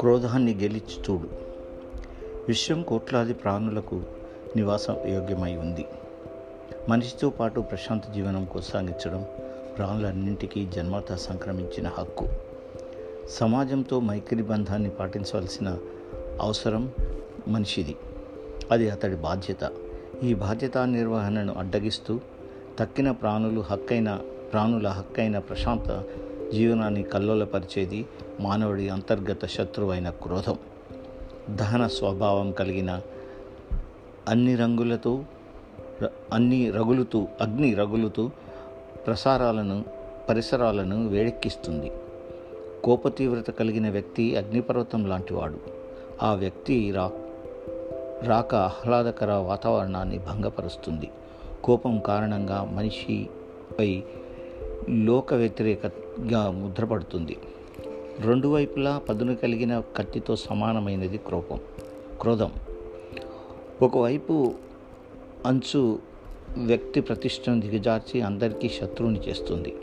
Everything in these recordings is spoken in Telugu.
క్రోధాన్ని గెలిచి చూడు. విశ్వం కోట్లాది ప్రాణులకు నివాసం యోగ్యమై ఉంది. మనిషితో పాటు ప్రశాంత జీవనం కొనసాగించడం ప్రాణులన్నింటికీ జన్మత సంక్రమించిన హక్కు. సమాజంతో మైత్రి బంధాన్ని పాటించవలసిన అవసరం మనిషిది. అది అతడి బాధ్యత. ఈ బాధ్యత నిర్వహణను అడ్డగిస్తూ తక్కిన ప్రాణులు హక్కైన ప్రాణుల హక్కైన ప్రశాంత జీవనాన్ని కల్లోలపరిచేది మానవుడి అంతర్గత శత్రువైన క్రోధం. దహన స్వభావం కలిగిన అన్ని రంగులతో అన్ని రగులుతూ అగ్ని రగులుతూ ప్రసారాలను పరిసరాలను వేడెక్కిస్తుంది. కోపతీవ్రత కలిగిన వ్యక్తి అగ్నిపర్వతం లాంటివాడు. ఆ వ్యక్తి రా రాక ఆహ్లాదకర వాతావరణాన్ని భంగపరుస్తుంది. కోపం కారణంగా మనిషిపై లోక వ్యతిరేకగా ముద్రపడుతుంది. రెండు వైపులా పదును కలిగిన కత్తితో సమానమైనది క్రోపం క్రోధం. ఒకవైపు అంచు వ్యక్తి ప్రతిష్టను దిగజార్చి అందరికీ శత్రువుని చేస్తుంది.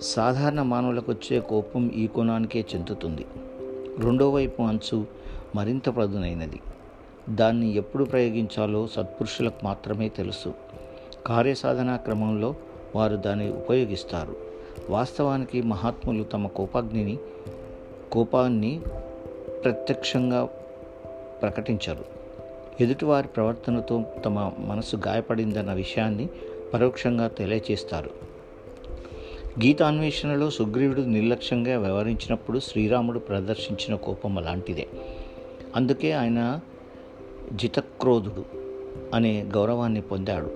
సాధారణ మానవులకు వచ్చే కోపం ఈ కోణానికే చెందుతుంది. రెండో వైపు అంచు మరింత పదునైనది. దాన్ని ఎప్పుడు ప్రయోగించాలో సత్పురుషులకు మాత్రమే తెలుసు. కార్యసాధనా క్రమంలో వారు దాన్ని ఉపయోగిస్తారు. వాస్తవానికి మహాత్ములు తమ కోపాగ్నిని కోపాన్ని ప్రత్యక్షంగా ప్రకటించరు. ఎదుటివారి ప్రవర్తనతో తమ మనసు గాయపడిందన్న విషయాన్ని పరోక్షంగా తెలియచేస్తారు. గీతాన్వేషణలో సుగ్రీవుడు నిర్లక్ష్యంగా వ్యవహరించినప్పుడు శ్రీరాముడు ప్రదర్శించిన కోపం అలాంటిదే. అందుకే ఆయన జితక్రోధుడు అనే గౌరవాన్ని పొందాడు.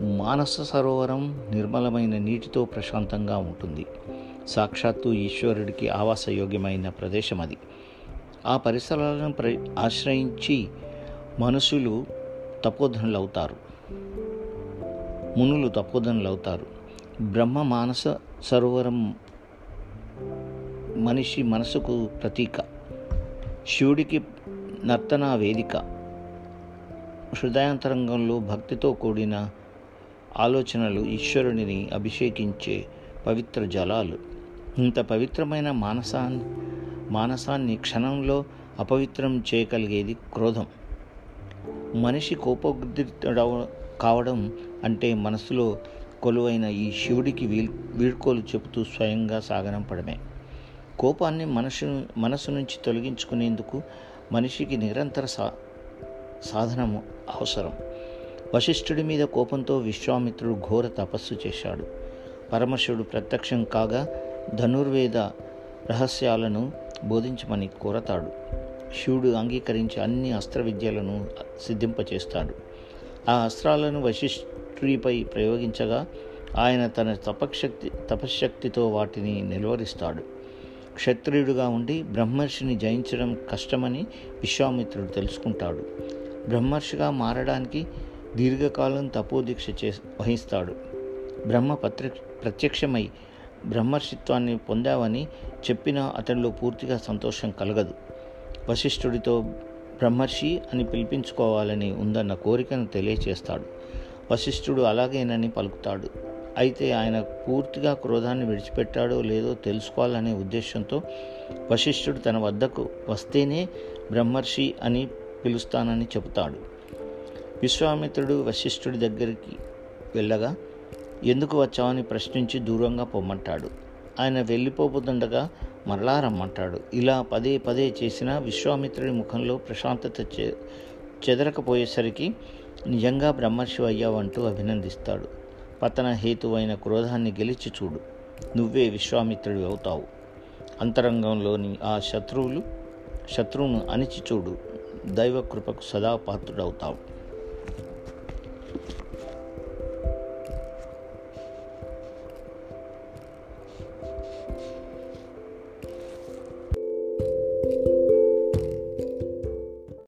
మానస సరోవరం నిర్మలమైన నీటితో ప్రశాంతంగా ఉంటుంది. సాక్షాత్తు ఈశ్వరుడికి ఆవాసయోగ్యమైన ప్రదేశం అది. ఆ పరిసరాలను ప్ర ఆశ్రయించి మనుషులు తపోధనులవుతారు. మునులు తపోధనులవుతారు. బ్రహ్మ మానస సరోవరం మనిషి మనసుకు ప్రతీక. శివుడికి నర్తన వేదిక. హృదయాంతరంగంలో భక్తితో కూడిన ఆలోచనలు ఈశ్వరుడిని అభిషేకించే పవిత్ర జలాలు. ఇంత పవిత్రమైన మానసాన్ని మానసాన్ని క్షణంలో అపవిత్రం చేయగలిగేది క్రోధం. మనిషి కోపోద్రిక్తుడవ కావడం అంటే మనసులో కొలువైన ఈ శివుడికి వీల్ వీడ్కోలు చెబుతూ స్వయంగా సాగనంపడమే. కోపాన్ని మనసు మనసు నుంచి తొలగించుకునేందుకు మనిషికి నిరంతర సా సాధనము అవసరం. వశిష్ఠుడి మీద కోపంతో విశ్వామిత్రుడు ఘోర తపస్సు చేశాడు. పరమశివుడు ప్రత్యక్షం కాగా ధనుర్వేద రహస్యాలను బోధించమని కోరతాడు. శివుడు అంగీకరించి అన్ని అస్త్ర విద్యలను సిద్ధింపచేస్తాడు. ఆ అస్త్రాలను వశిష్ఠుడిపై ప్రయోగించగా ఆయన తన తపశక్తి తపశ్శక్తితో వాటిని నిలువరిస్తాడు. క్షత్రియుడుగా ఉండి బ్రహ్మర్షిని జయించడం కష్టమని విశ్వామిత్రుడు తెలుసుకుంటాడు. బ్రహ్మర్షిగా మారడానికి దీర్ఘకాలం తపోదీక్ష చే వహిస్తాడు. బ్రహ్మ పత్ర ప్రత్యక్షమై బ్రహ్మర్షిత్వాన్ని పొందావని చెప్పినా అతనిలో పూర్తిగా సంతోషం కలగదు. వశిష్ఠుడితో బ్రహ్మర్షి అని పిలిపించుకోవాలని ఉందన్న కోరికను తెలియచేస్తాడు. వశిష్ఠుడు అలాగేనని పలుకుతాడు. అయితే ఆయన పూర్తిగా క్రోధాన్ని విడిచిపెట్టాడో లేదో తెలుసుకోవాలనే ఉద్దేశంతో వశిష్ఠుడు తన వద్దకు వస్తేనే బ్రహ్మర్షి అని పిలుస్తానని చెబుతాడు. విశ్వామిత్రుడు వశిష్ఠుడి దగ్గరికి వెళ్ళగా ఎందుకు వచ్చావని ప్రశ్నించి దూరంగా పొమ్మంటాడు. ఆయన వెళ్ళిపోతుండగా మరలా రమ్మంటాడు. ఇలా పదే పదే చేసిన విశ్వామిత్రుడి ముఖంలో ప్రశాంతత చె చెదరకపోయేసరికి నిజంగా బ్రహ్మర్షి అయ్యావంటూ అభినందిస్తాడు. పతన హేతువైన క్రోధాన్ని గెలిచి చూడు. నువ్వే విశ్వామిత్రుడి అవుతావు. అంతరంగంలోని ఆ శత్రువులు శత్రువును అణిచి చూడు. దైవ కృపకు సదా పాత్రుడవుతావు.